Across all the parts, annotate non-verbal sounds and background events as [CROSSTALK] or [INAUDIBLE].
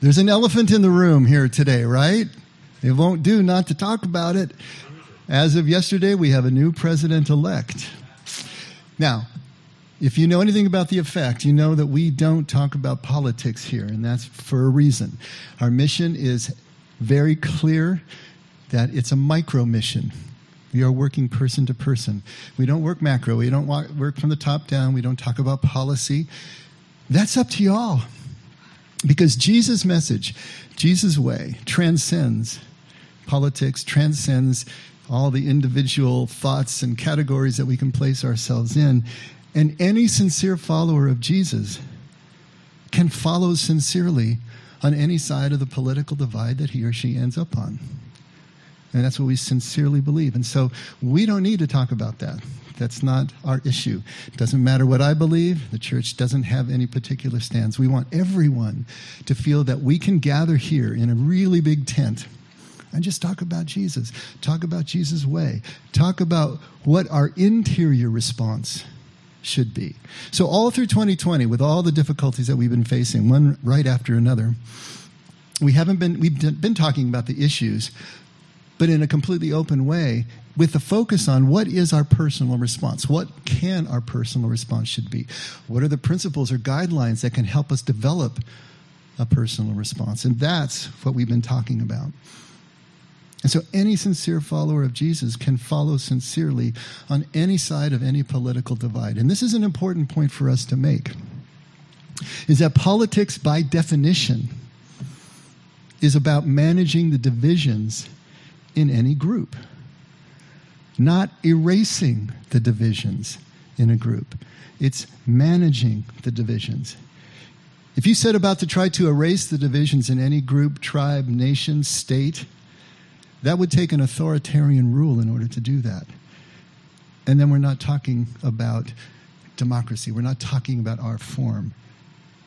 There's an elephant in the room here today, right? It won't do not to talk about it. As of yesterday, we have a new president elect. Now, if you know anything about the effect, you know that we don't talk about politics here, and that's for a reason. Our mission is very clear that it's a micro mission. We are working person to person. We don't work macro. We don't work from the top down. We don't talk about policy. That's up to y'all. Because Jesus' message, Jesus' way, transcends politics, transcends all the individual thoughts and categories that we can place ourselves in. And any sincere follower of Jesus can follow sincerely on any side of the political divide that he or she ends up on. And that's what we sincerely believe. And so we don't need to talk about that. That's not our issue. It doesn't matter what I believe. The church doesn't have any particular stance. We want everyone to feel that we can gather here in a really big tent and just talk about Jesus, talk about Jesus' way, talk about what our interior response should be. So, all through 2020, with all the difficulties that we've been facing, one right after another, we haven't been, we've been talking about the issues, but in a completely open way with the focus on what is our personal response what can our personal response should be what are the principles or guidelines that can help us develop a personal response and that's what we've been talking about and so any sincere follower of Jesus can follow sincerely on any side of any political divide. And this is an important point for us to make. Is that politics by definition is about managing the divisions in any group, not erasing the divisions in a group. It's managing the divisions. If you set about to try to erase the divisions in any group, tribe, nation, state, that would take an authoritarian rule in order to do that. And then we're not talking about democracy. We're not talking about our form.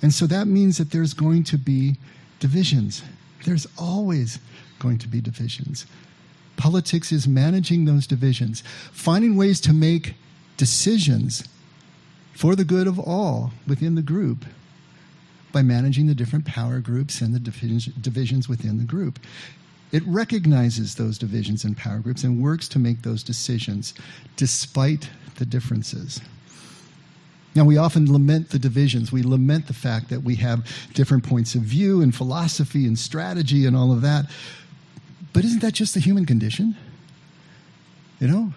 And so that means that there's going to be divisions. There's always going to be divisions. Politics is managing those divisions, finding ways to make decisions for the good of all within the group by managing the different power groups and the divisions within the group. It recognizes those divisions and power groups and works to make those decisions despite the differences. Now, we often lament the divisions. We lament the fact that we have different points of view and philosophy and strategy and all of that. But isn't that just the human condition? You know,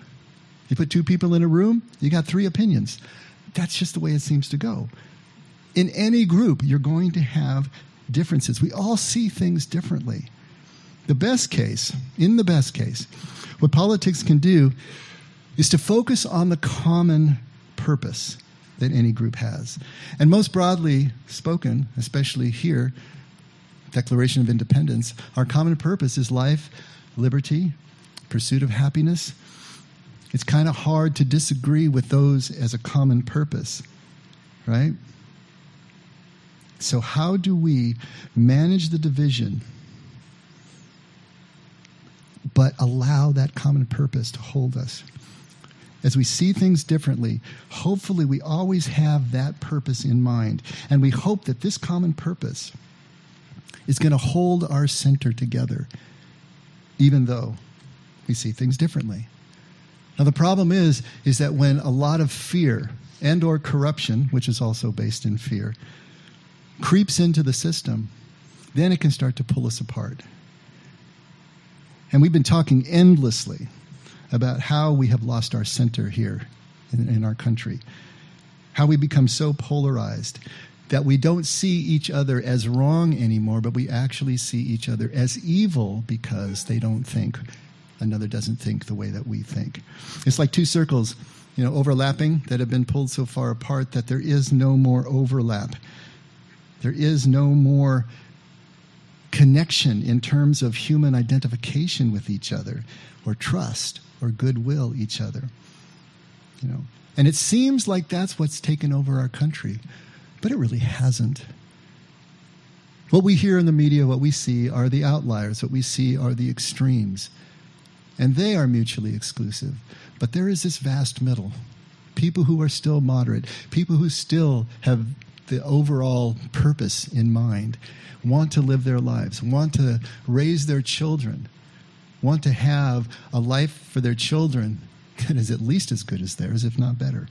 you put two people in a room, you got three opinions. That's just the way it seems to go. In any group, you're going to have differences. We all see things differently. The best case, in the best case, what politics can do is to focus on the common purpose that any group has. And most broadly spoken, especially here, Declaration of Independence, our common purpose is life, liberty, pursuit of happiness. It's kind of hard to disagree with those as a common purpose, right? So, how do we manage the division but allow that common purpose to hold us. As we see things differently, hopefully we always have that purpose in mind. And we hope that this common purpose is going to hold our center together, even though we see things differently. Now the problem is, is that when a lot of fear and or corruption, which is also based in fear, creeps into the system, then it can start to pull us apart. And we've been talking endlessly about how we have lost our center here in, in our country, how we become so polarized that we don't see each other as wrong anymore, but we actually see each other as evil because they don't think another doesn't think the way that we think. It's like two circles, you know, overlapping that have been pulled so far apart that there is no more overlap. There is no more connection in terms of human identification with each other or trust or goodwill each other you know. And it seems like that's what's taken over our country but it really hasn't. What we hear in the media what we see are the outliers what we see are the extremes. And they are mutually exclusive. But there is this vast middle. People who are still moderate people who still have the overall purpose in mind, want to live their lives, want to raise their children, want to have a life for their children that is at least as good as theirs, if not better.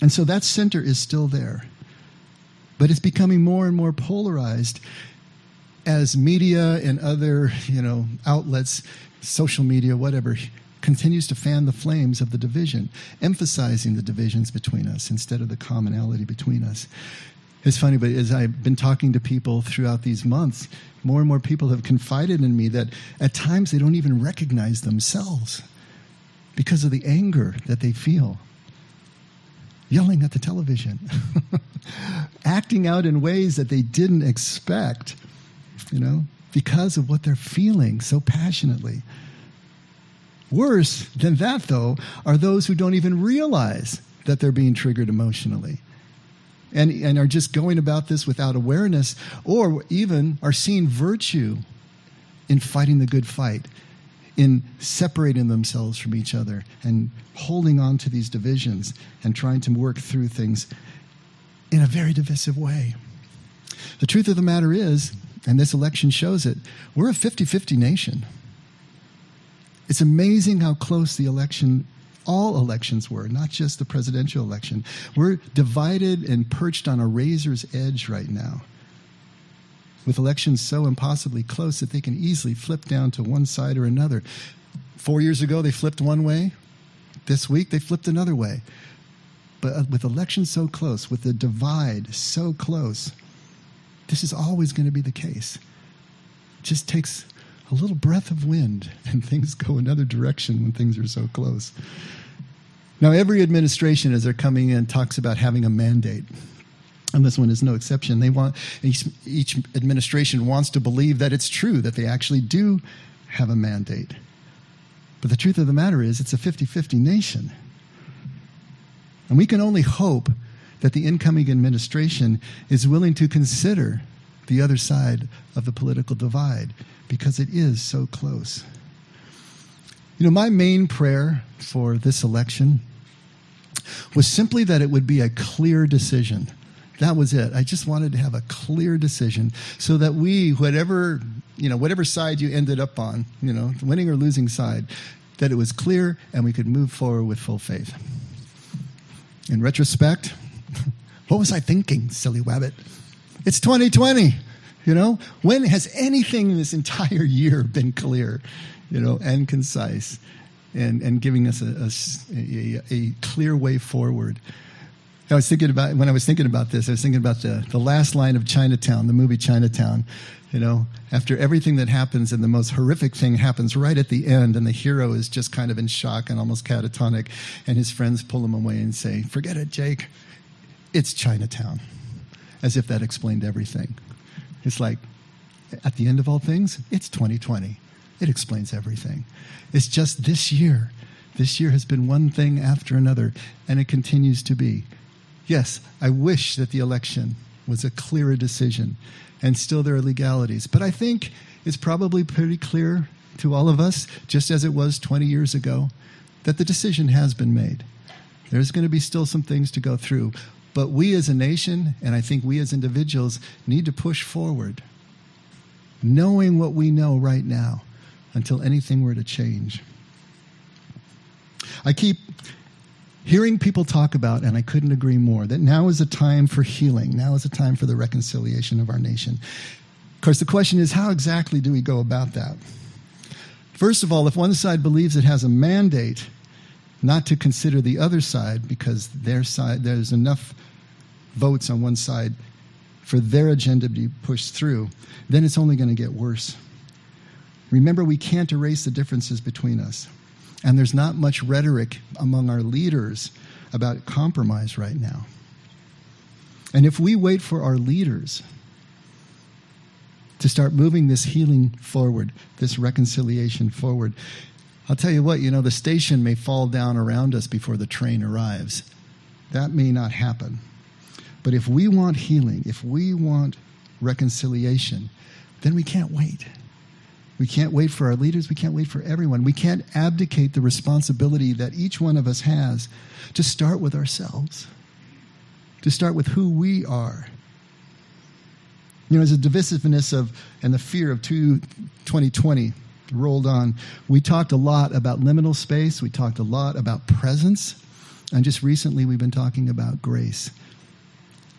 And so that center is still there. But it's becoming more and more polarized as media and other, you know, outlets, social media, whatever, continues to fan the flames of the division, emphasizing the divisions between us instead of the commonality between us. It's funny, but as I've been talking to people throughout these months, more and more people have confided in me that at times they don't even recognize themselves because of the anger that they feel. Yelling at the television, [LAUGHS] acting out in ways that they didn't expect, you know, because of what they're feeling so passionately. Worse than that, though, are those who don't even realize that they're being triggered emotionally and, and are just going about this without awareness or even are seeing virtue in fighting the good fight, in separating themselves from each other and holding on to these divisions and trying to work through things in a very divisive way. The truth of the matter is, and this election shows it, we're a 50 50 nation. It's amazing how close the election, all elections were, not just the presidential election. We're divided and perched on a razor's edge right now. With elections so impossibly close that they can easily flip down to one side or another. Four years ago, they flipped one way. This week, they flipped another way. But uh, with elections so close, with the divide so close, this is always going to be the case. It just takes a little breath of wind [LAUGHS] and things go another direction when things are so close. Now, every administration, as they're coming in, talks about having a mandate. And this one is no exception. They want each, each administration wants to believe that it's true, that they actually do have a mandate. But the truth of the matter is, it's a 50 50 nation. And we can only hope that the incoming administration is willing to consider the other side of the political divide because it is so close. You know, my main prayer for this election was simply that it would be a clear decision. That was it. I just wanted to have a clear decision so that we, whatever, you know, whatever side you ended up on, you know, winning or losing side, that it was clear and we could move forward with full faith. In retrospect, [LAUGHS] what was I thinking, silly wabbit? It's 2020. You know, when has anything in this entire year been clear, you know, and concise, and and giving us a, a, a clear way forward? I was thinking about when I was thinking about this. I was thinking about the the last line of Chinatown, the movie Chinatown. You know, after everything that happens, and the most horrific thing happens right at the end, and the hero is just kind of in shock and almost catatonic, and his friends pull him away and say, "Forget it, Jake. It's Chinatown," as if that explained everything. It's like, at the end of all things, it's 2020. It explains everything. It's just this year. This year has been one thing after another, and it continues to be. Yes, I wish that the election was a clearer decision, and still there are legalities. But I think it's probably pretty clear to all of us, just as it was 20 years ago, that the decision has been made. There's going to be still some things to go through. But we as a nation, and I think we as individuals, need to push forward, knowing what we know right now until anything were to change. I keep hearing people talk about, and I couldn't agree more, that now is a time for healing. Now is a time for the reconciliation of our nation. Of course, the question is how exactly do we go about that? First of all, if one side believes it has a mandate, not to consider the other side because their side there's enough votes on one side for their agenda to be pushed through, then it's only going to get worse. Remember, we can't erase the differences between us. And there's not much rhetoric among our leaders about compromise right now. And if we wait for our leaders to start moving this healing forward, this reconciliation forward, I'll tell you what, you know, the station may fall down around us before the train arrives. That may not happen. But if we want healing, if we want reconciliation, then we can't wait. We can't wait for our leaders. We can't wait for everyone. We can't abdicate the responsibility that each one of us has to start with ourselves. to start with who we are. You know, as the divisiveness of and the fear of 2020 rolled on, we talked a lot about liminal space. We talked a lot about presence. And just recently, we've been talking about grace.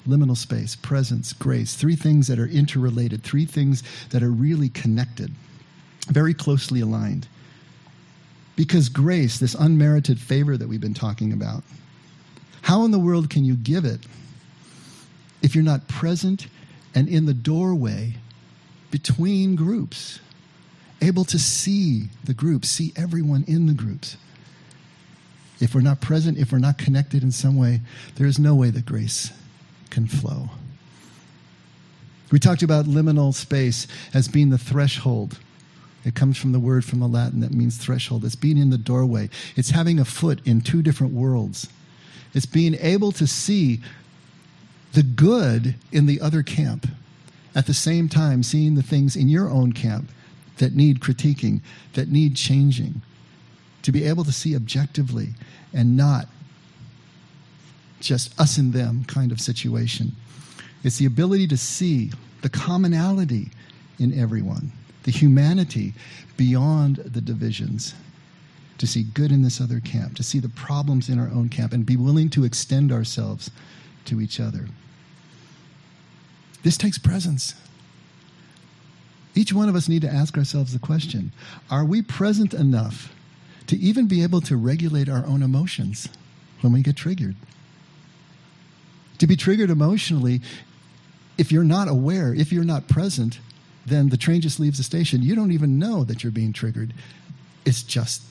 Liminal space, presence, grace. Three things that are interrelated, three things that are really connected, very closely aligned. Because grace, this unmerited favor that we've been talking about, how in the world can you give it if you're not present and in the doorway between groups, able to see the groups, see everyone in the groups? If we're not present, if we're not connected in some way, there is no way that grace can flow. We talked about liminal space as being the threshold it comes from the word from the Latin that means threshold. It's being in the doorway. It's having a foot in two different worlds. It's being able to see the good in the other camp at the same time seeing the things in your own camp that need critiquing, that need changing. To be able to see objectively and not just us and them kind of situation. It's the ability to see the commonality in everyone the humanity beyond the divisions, to see good in this other camp, to see the problems in our own camp, and be willing to extend ourselves to each other. This takes presence. Each one of us need to ask ourselves the question Are we present enough to even be able to regulate our own emotions when we get triggered? To be triggered emotionally, if you're not aware, if you're not present, then the train just leaves the station. You don't even know that you're being triggered. It's just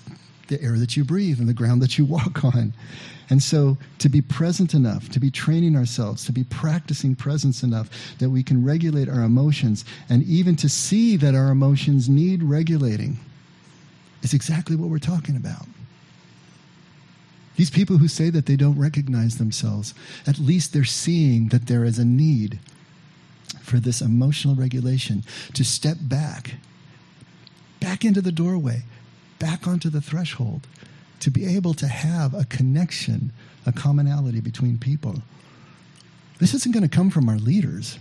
the air that you breathe and the ground that you walk [LAUGHS] on. And so to be present enough, to be training ourselves, to be practicing presence enough that we can regulate our emotions and even to see that our emotions need regulating is exactly what we're talking about. These people who say that they don't recognize themselves, at least they're seeing that there is a need for this emotional regulation to step back, back into the doorway, back onto the threshold, to be able to have a connection, a commonality between people. This isn't going to come from our leaders.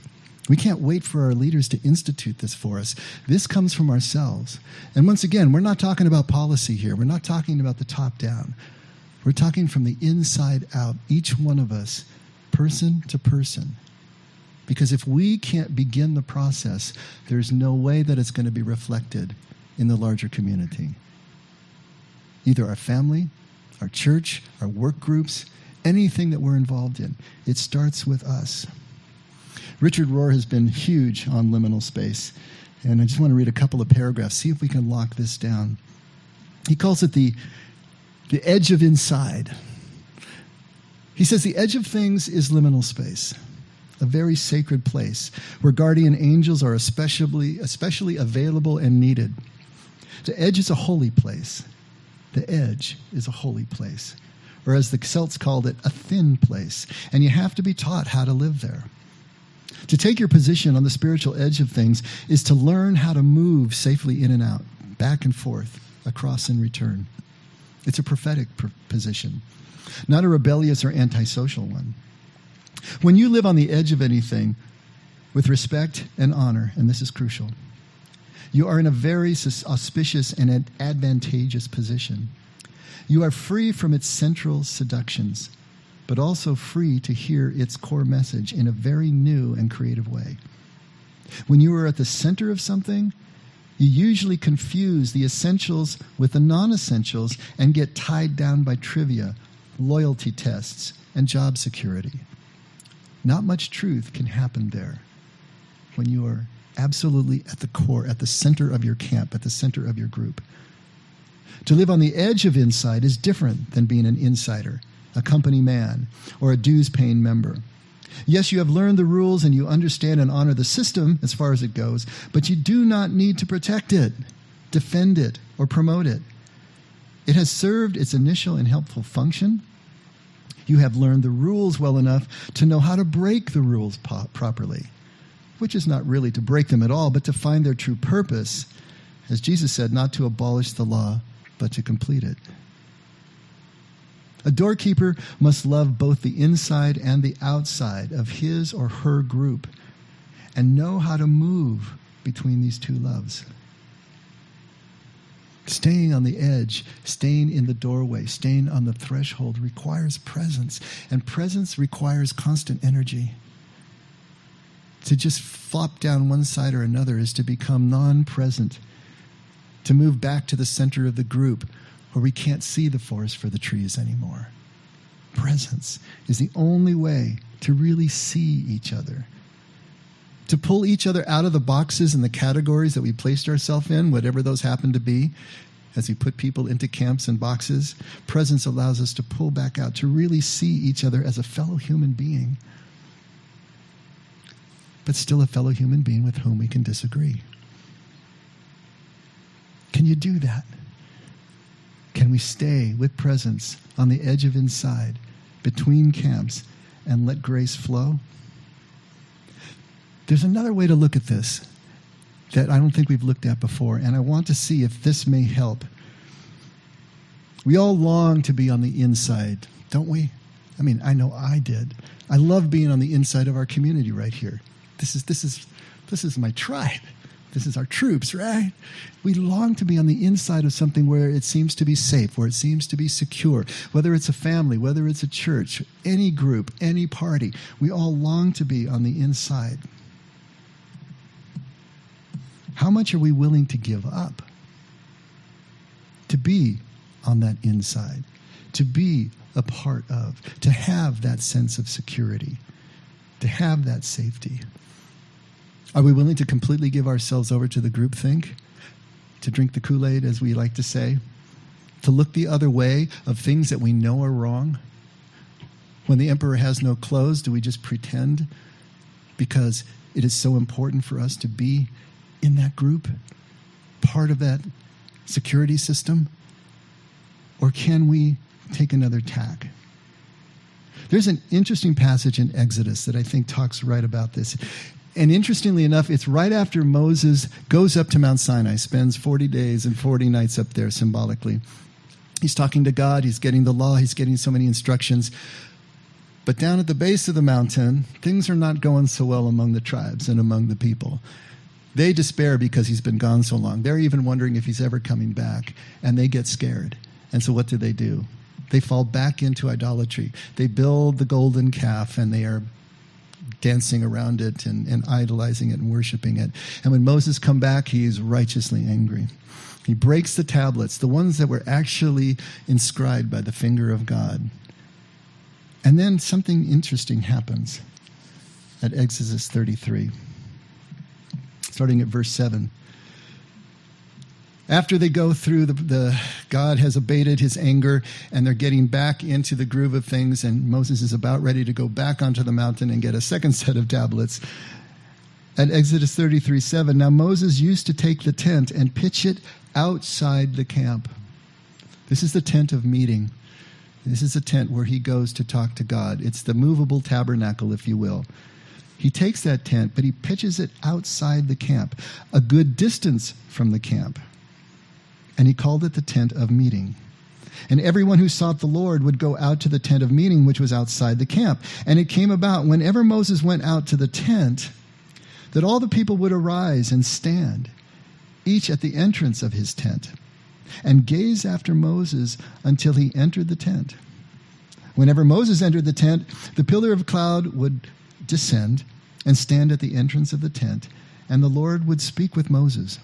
We can't wait for our leaders to institute this for us. This comes from ourselves. And once again, we're not talking about policy here. We're not talking about the top down. We're talking from the inside out, each one of us, person to person, because if we can't begin the process, there's no way that it's going to be reflected in the larger community. Either our family, our church, our work groups, anything that we're involved in, it starts with us. Richard Rohr has been huge on liminal space, and I just want to read a couple of paragraphs, see if we can lock this down. He calls it the, the edge of inside. He says the edge of things is liminal space a very sacred place where guardian angels are especially, especially available and needed. The edge is a holy place. The edge is a holy place. Or as the Celts called it, a thin place. And you have to be taught how to live there. To take your position on the spiritual edge of things is to learn how to move safely in and out, back and forth, across and return. It's a prophetic position, not a rebellious or antisocial one. When you live on the edge of anything with respect and honor, and this is crucial, you are in a very auspicious and advantageous position. You are free from its central seductions, but also free to hear its core message in a very new and creative way. When you are at the center of something, you usually confuse the essentials with the non essentials and get tied down by trivia, loyalty tests, and job security. Not much truth can happen there when you are absolutely at the core, at the center of your camp, at the center of your group. To live on the edge of inside is different than being an insider, a company man, or a dues paying member. Yes, you have learned the rules and you understand and honor the system as far as it goes, but you do not need to protect it, defend it, or promote it. It has served its initial and helpful function, you have learned the rules well enough to know how to break the rules po- properly, which is not really to break them at all, but to find their true purpose. As Jesus said, not to abolish the law, but to complete it. A doorkeeper must love both the inside and the outside of his or her group and know how to move between these two loves. Staying on the edge, staying in the doorway, staying on the threshold requires presence, and presence requires constant energy. To just flop down one side or another is to become non present, to move back to the center of the group where we can't see the forest for the trees anymore. Presence is the only way to really see each other to pull each other out of the boxes and the categories that we placed ourselves in, whatever those happen to be, as we put people into camps and boxes. Presence allows us to pull back out, to really see each other as a fellow human being, but still a fellow human being with whom we can disagree. Can you do that? Can we stay with presence on the edge of inside, between camps, and let grace flow? There's another way to look at this that I don't think we've looked at before, and I want to see if this may help. We all long to be on the inside, don't we? I mean, I know I did. I love being on the inside of our community right here. This is this is this is my tribe. This is our troops, right? We long to be on the inside of something where it seems to be safe, where it seems to be secure, whether it's a family, whether it's a church, any group, any party. We all long to be on the inside. How much are we willing to give up to be on that inside, to be a part of, to have that sense of security, to have that safety? Are we willing to completely give ourselves over to the groupthink, to drink the Kool Aid, as we like to say, to look the other way of things that we know are wrong? When the emperor has no clothes, do we just pretend because it is so important for us to be in that group, part of that security system? Or can we take another tack? There's an interesting passage in Exodus that I think talks right about this. And interestingly enough, it's right after Moses goes up to Mount Sinai, spends 40 days and 40 nights up there symbolically. He's talking to God, he's getting the law, he's getting so many instructions. But down at the base of the mountain, things are not going so well among the tribes and among the people. They despair because he's been gone so long. They're even wondering if he's ever coming back, and they get scared. And so, what do they do? They fall back into idolatry. They build the golden calf, and they are dancing around it and, and idolizing it and worshiping it. And when Moses come back, he is righteously angry. He breaks the tablets, the ones that were actually inscribed by the finger of God. And then something interesting happens at Exodus 33 starting at verse 7. After they go through the, the, God has abated his anger and they're getting back into the groove of things, and Moses is about ready to go back onto the mountain and get a second set of tablets. At Exodus 33 7, now Moses used to take the tent and pitch it outside the camp. This is the tent of meeting. This is a tent where he goes to talk to God. It's the movable tabernacle, if you will. He takes that tent, but he pitches it outside the camp, a good distance from the camp. And he called it the tent of meeting. And everyone who sought the Lord would go out to the tent of meeting, which was outside the camp. And it came about whenever Moses went out to the tent that all the people would arise and stand, each at the entrance of his tent, and gaze after Moses until he entered the tent. Whenever Moses entered the tent, the pillar of cloud would descend and stand at the entrance of the tent, and the Lord would speak with Moses.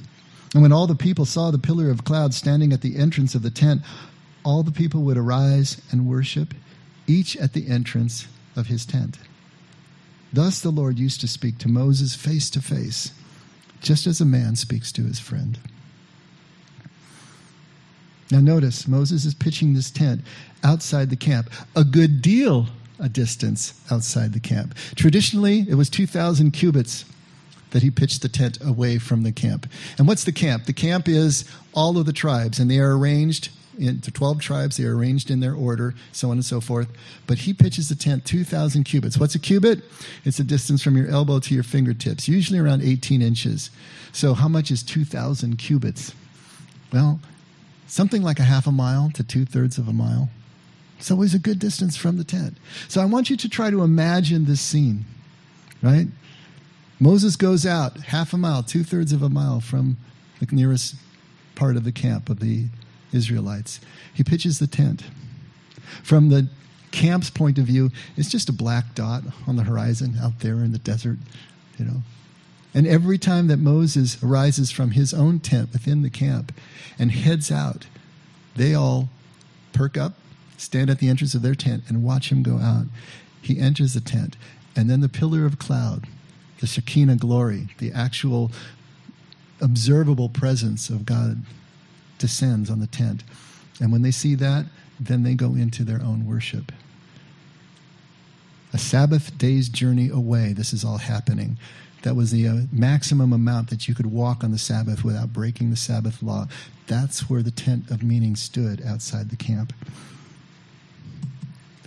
And when all the people saw the pillar of cloud standing at the entrance of the tent, all the people would arise and worship, each at the entrance of his tent. Thus the Lord used to speak to Moses face to face, just as a man speaks to his friend. Now, notice Moses is pitching this tent outside the camp, a good deal a distance outside the camp. Traditionally, it was 2,000 cubits that he pitched the tent away from the camp. And what's the camp? The camp is all of the tribes, and they are arranged into 12 tribes. They are arranged in their order, so on and so forth. But he pitches the tent 2,000 cubits. What's a cubit? It's a distance from your elbow to your fingertips, usually around 18 inches. So, how much is 2,000 cubits? Well, something like a half a mile to two thirds of a mile. It's always a good distance from the tent. So I want you to try to imagine this scene, right? Moses goes out half a mile, two thirds of a mile from the nearest part of the camp of the Israelites. He pitches the tent. From the camp's point of view, it's just a black dot on the horizon out there in the desert, you know. And every time that Moses arises from his own tent within the camp and heads out, they all perk up, stand at the entrance of their tent, and watch him go out. He enters the tent, and then the pillar of cloud, the Shekinah glory, the actual observable presence of God descends on the tent. And when they see that, then they go into their own worship. A Sabbath day's journey away, this is all happening. That was the uh, maximum amount that you could walk on the Sabbath without breaking the Sabbath law. That's where the tent of meeting stood outside the camp.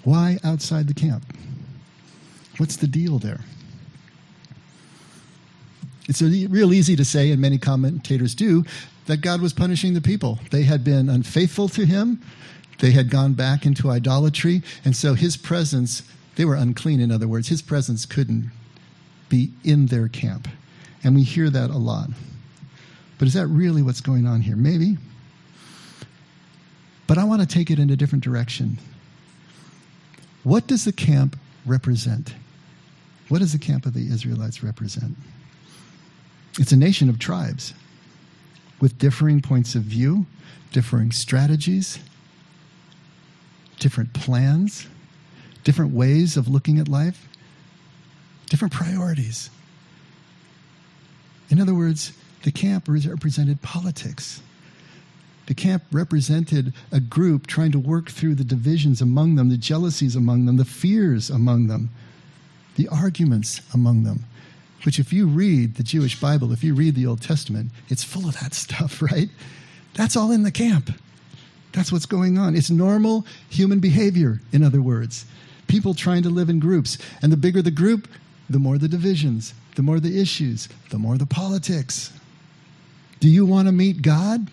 Why outside the camp? What's the deal there? It's real easy to say, and many commentators do, that God was punishing the people. They had been unfaithful to him, they had gone back into idolatry, and so his presence, they were unclean, in other words, his presence couldn't be in their camp. And we hear that a lot. But is that really what's going on here? Maybe. But I want to take it in a different direction. What does the camp represent? What does the camp of the Israelites represent? It's a nation of tribes with differing points of view, differing strategies, different plans, different ways of looking at life, different priorities. In other words, the camp represented politics. The camp represented a group trying to work through the divisions among them, the jealousies among them, the fears among them, the arguments among them which if you read the Jewish Bible, if you read the Old Testament, it's full of that [LAUGHS] stuff, right? That's all in the camp. That's what's going on. It's normal human behavior, in other words. People trying to live in groups. And the bigger the group, the more the divisions, the more the issues, the more the politics. Do you want to meet God?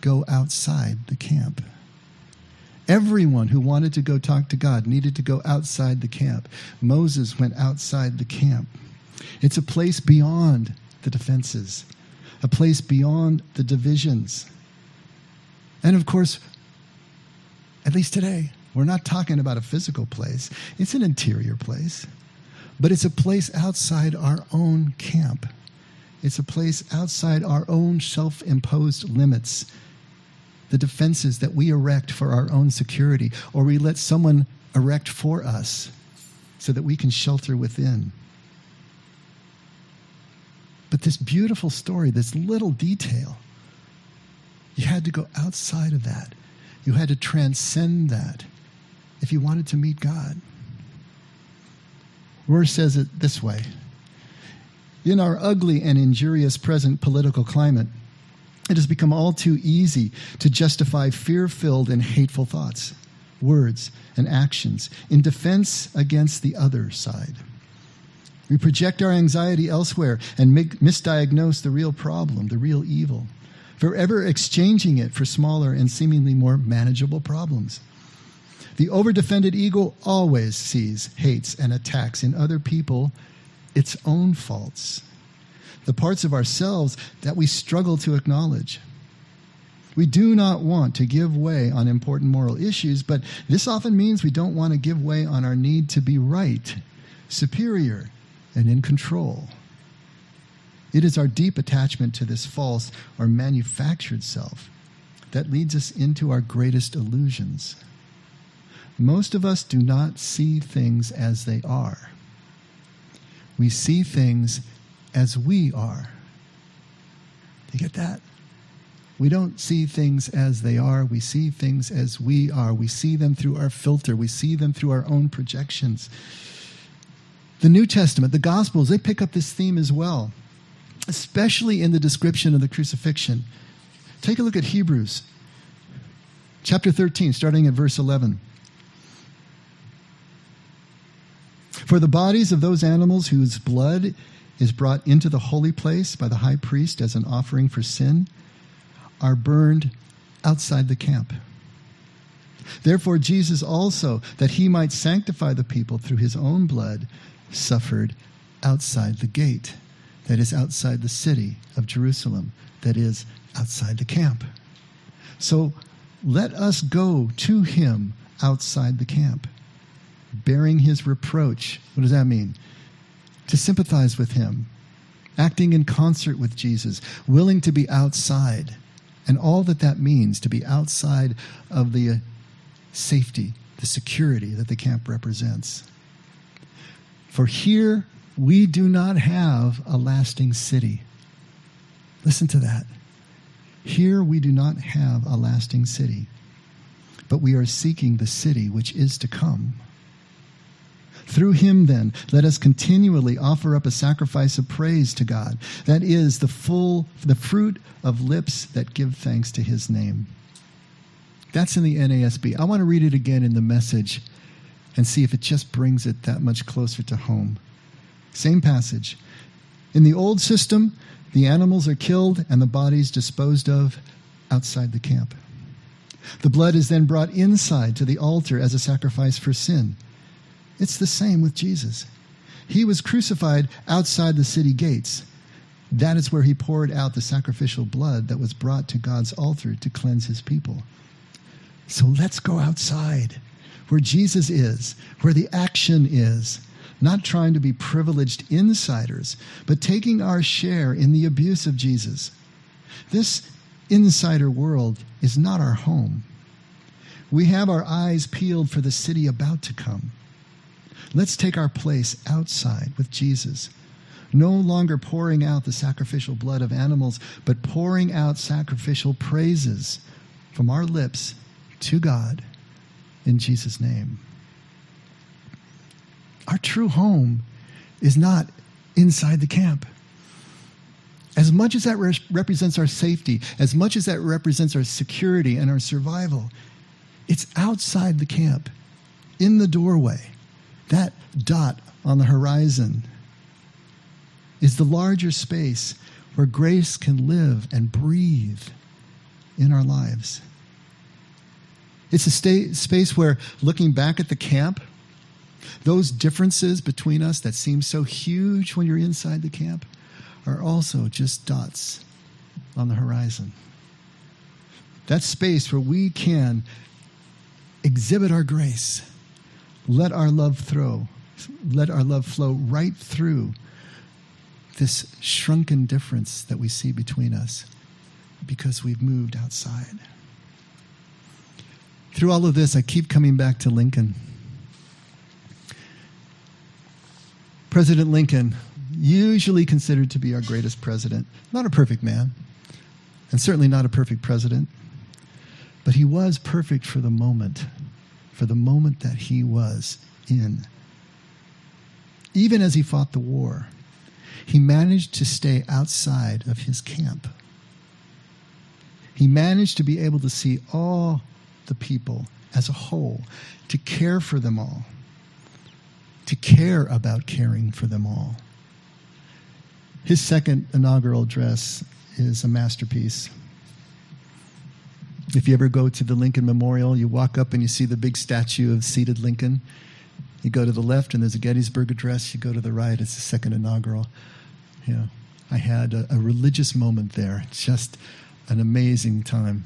Go outside the camp. Everyone who wanted to go talk to God needed to go outside the camp. Moses went outside the camp. It's a place beyond the defenses, a place beyond the divisions. And of course, at least today, we're not talking about a physical place, it's an interior place, but it's a place outside our own camp. It's a place outside our own self imposed limits, the defenses that we erect for our own security, or we let someone erect for us so that we can shelter within. But this beautiful story, this little detail, you had to go outside of that. You had to transcend that if you wanted to meet God. Rohr says it this way In our ugly and injurious present political climate, it has become all too easy to justify fear filled and hateful thoughts, words, and actions in defense against the other side. We project our anxiety elsewhere and make, misdiagnose the real problem, the real evil, forever exchanging it for smaller and seemingly more manageable problems. The overdefended ego always sees, hates, and attacks in other people its own faults, the parts of ourselves that we struggle to acknowledge. We do not want to give way on important moral issues, but this often means we don't want to give way on our need to be right, superior, and in control. It is our deep attachment to this false or manufactured self that leads us into our greatest illusions. Most of us do not see things as they are. We see things as we are. You get that? We don't see things as they are. We see things as we are. We see them through our filter. We see them through our own projections. The New Testament, the Gospels, they pick up this theme as well, especially in the description of the crucifixion. Take a look at Hebrews chapter 13, starting at verse 11. For the bodies of those animals whose blood is brought into the holy place by the high priest as an offering for sin are burned outside the camp. Therefore, Jesus also, that he might sanctify the people through his own blood, suffered outside the gate, that is, outside the city of Jerusalem, that is, outside the camp. So let us go to him outside the camp, bearing his reproach. What does that mean? To sympathize with him, acting in concert with Jesus, willing to be outside, and all that that means to be outside of the safety, the security that the camp represents. For here we do not have a lasting city. Listen to that. Here we do not have a lasting city, but we are seeking the city which is to come. Through him, then, let us continually offer up a sacrifice of praise to God. That is the full, the fruit of lips that give thanks to his name. That's in the NASB. I want to read it again in the message and see if it just brings it that much closer to home. Same passage. In the old system, the animals are killed and the bodies disposed of outside the camp. The blood is then brought inside to the altar as a sacrifice for sin. It's the same with Jesus. He was crucified outside the city gates. That is where he poured out the sacrificial blood that was brought to God's altar to cleanse his people. So let's go outside where Jesus is, where the action is, not trying to be privileged insiders, but taking our share in the abuse of Jesus. This insider world is not our home. We have our eyes peeled for the city about to come. Let's take our place outside with Jesus, no longer pouring out the sacrificial blood of animals, but pouring out sacrificial praises from our lips to God in Jesus' name. Our true home is not inside the camp. As much as that re- represents our safety, as much as that represents our security and our survival, it's outside the camp, in the doorway. That dot on the horizon is the larger space where grace can live and breathe in our lives. It's a sta- space where, looking back at the camp, those differences between us that seem so huge when you're inside the camp are also just dots on the horizon. That space where we can exhibit our grace, let our love throw, let our love flow right through this shrunken difference that we see between us because we've moved outside. Through all of this, I keep coming back to Lincoln. President Lincoln, usually considered to be our greatest president, not a perfect man, and certainly not a perfect president, but he was perfect for the moment, for the moment that he was in. Even as he fought the war, he managed to stay outside of his camp. He managed to be able to see all the people as a whole, to care for them all to care about caring for them all. His second inaugural address is a masterpiece. If you ever go to the Lincoln Memorial, you walk up and you see the big statue of seated Lincoln. You go to the left and there's a Gettysburg Address. You go to the right, it's the second inaugural. Yeah, I had a, a religious moment there. Just an amazing time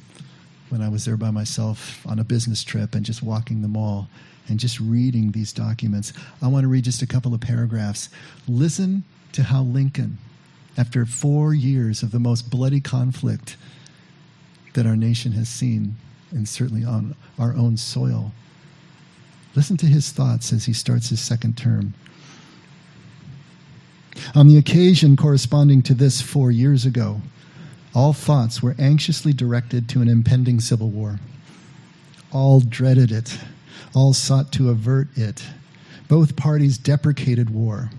when I was there by myself on a business trip and just walking the mall and just reading these documents. I want to read just a couple of paragraphs. Listen to how Lincoln, after four years of the most bloody conflict that our nation has seen, and certainly on our own soil, listen to his thoughts as he starts his second term. On the occasion corresponding to this four years ago, all thoughts were anxiously directed to an impending civil war. All dreaded it all sought to avert it. Both parties deprecated war.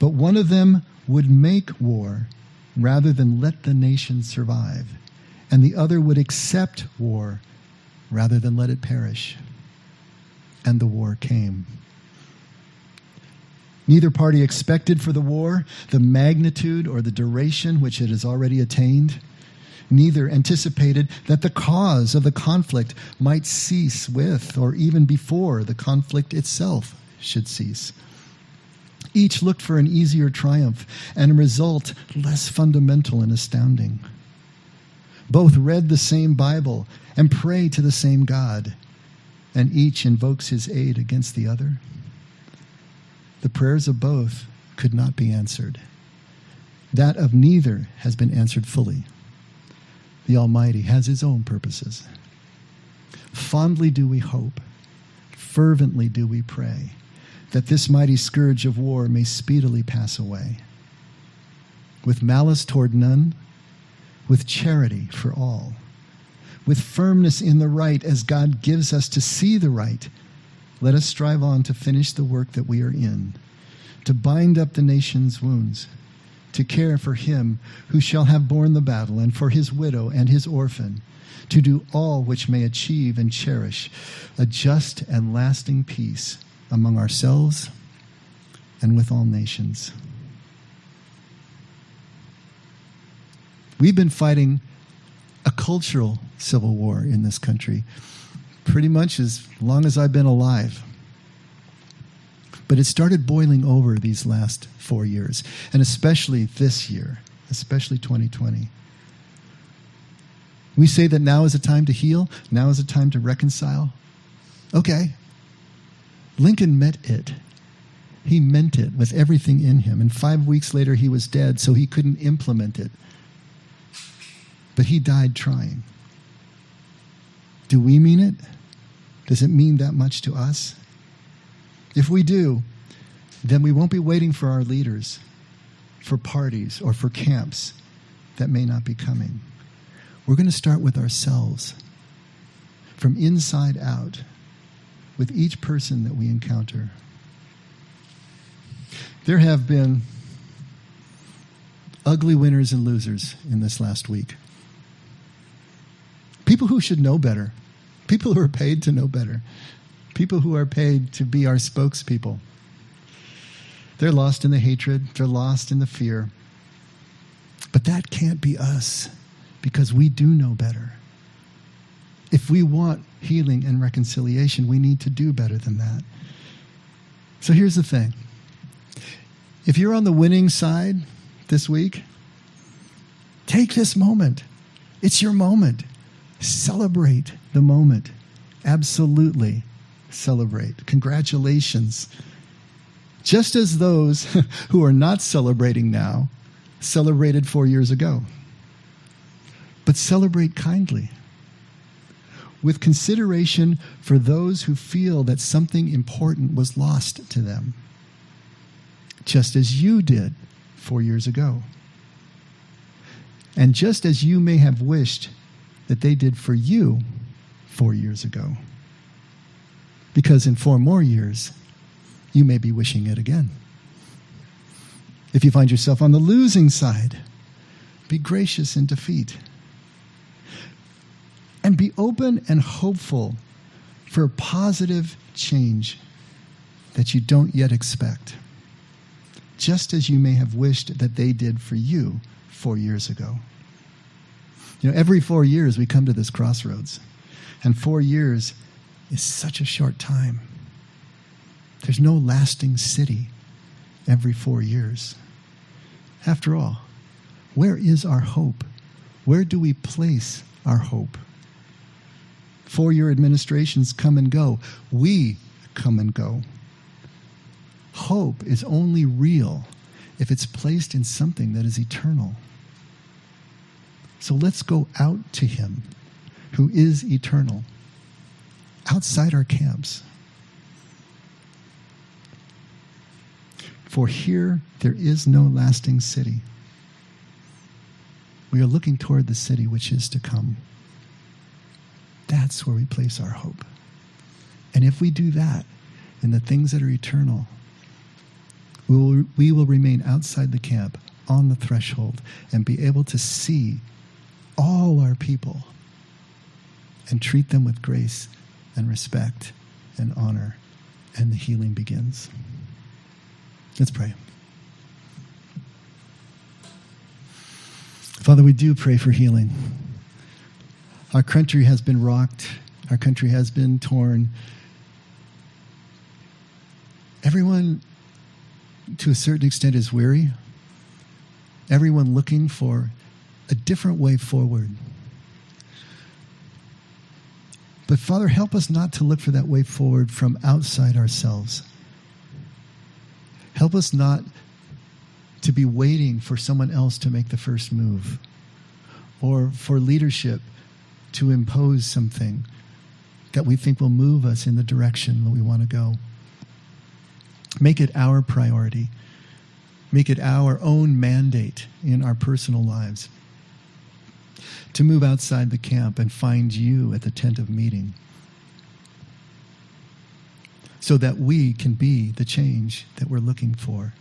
But one of them would make war rather than let the nation survive, and the other would accept war rather than let it perish. And the war came. Neither party expected for the war the magnitude or the duration which it has already attained. neither anticipated that the cause of the conflict might cease with or even before the conflict itself should cease. Each looked for an easier triumph and a result less fundamental and astounding. Both read the same Bible and pray to the same God, and each invokes his aid against the other. The prayers of both could not be answered. That of neither has been answered fully. The Almighty has his own purposes. Fondly do we hope, fervently do we pray that this mighty scourge of war may speedily pass away. With malice toward none, with charity for all, with firmness in the right as God gives us to see the right, let us strive on to finish the work that we are in, to bind up the nation's wounds, to care for him who shall have borne the battle, and for his widow and his orphan, to do all which may achieve and cherish a just and lasting peace among ourselves and with all nations. We've been fighting a cultural civil war in this country pretty much as long as I've been alive. But it started boiling over these last four years, and especially this year, especially 2020. We say that now is a time to heal, now is a time to reconcile. Okay, Lincoln meant it. He meant it with everything in him. And five weeks later, he was dead, so he couldn't implement it. But he died trying. Do we mean it? Does it mean that much to us? If we do, then we won't be waiting for our leaders, for parties, or for camps that may not be coming. We're going to start with ourselves, from inside out with each person that we encounter. There have been ugly winners and losers in this last week. People who should know better, people who are paid to know better, people who are paid to be our spokespeople. They're lost in the hatred, they're lost in the fear. But that can't be us because we do know better. If we want healing and reconciliation, we need to do better than that. So here's the thing if you're on the winning side this week, take this moment. It's your moment. Celebrate the moment. Absolutely celebrate. Congratulations. Just as those [LAUGHS] who are not celebrating now celebrated four years ago. But celebrate kindly with consideration for those who feel that something important was lost to them, just as you did four years ago. And just as you may have wished that they did for you four years ago. Because in four more years, you may be wishing it again. If you find yourself on the losing side, be gracious in defeat and be open and hopeful for positive change that you don't yet expect, just as you may have wished that they did for you four years ago. You know, every four years we come to this crossroads, and four years is such a short time. There's no lasting city every four years. After all, where is our hope? Where do we place our hope? Four year administrations come and go. We come and go. Hope is only real if it's placed in something that is eternal. So let's go out to Him who is eternal, outside our camps. For here there is no lasting city. We are looking toward the city which is to come. That's where we place our hope. And if we do that in the things that are eternal, we will, we will remain outside the camp on the threshold and be able to see all our people and treat them with grace and respect and honor, and the healing begins. Let's pray. Father, we do pray for healing. Our country has been rocked, our country has been torn. Everyone, to a certain extent, is weary. Everyone looking for a different way forward. But Father, help us not to look for that way forward from outside ourselves. Help us not to be waiting for someone else to make the first move or for leadership to impose something that we think will move us in the direction that we want to go. Make it our priority. Make it our own mandate in our personal lives to move outside the camp and find you at the tent of meeting so that we can be the change that we're looking for,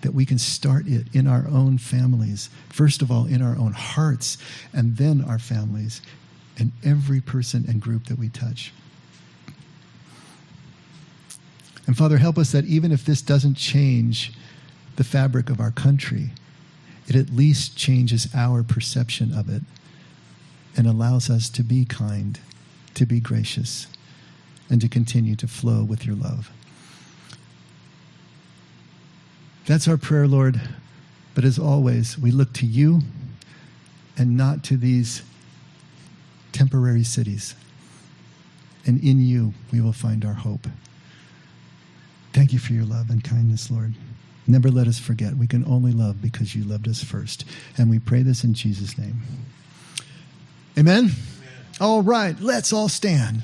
that we can start it in our own families, first of all, in our own hearts, and then our families, and every person and group that we touch. And Father, help us that even if this doesn't change the fabric of our country, it at least changes our perception of it and allows us to be kind, to be gracious, and to continue to flow with your love. That's our prayer, Lord. But as always, we look to you and not to these temporary cities. And in you, we will find our hope. Thank you for your love and kindness, Lord. Never let us forget. We can only love because you loved us first. And we pray this in Jesus' name. Amen? Amen. All right, let's all stand.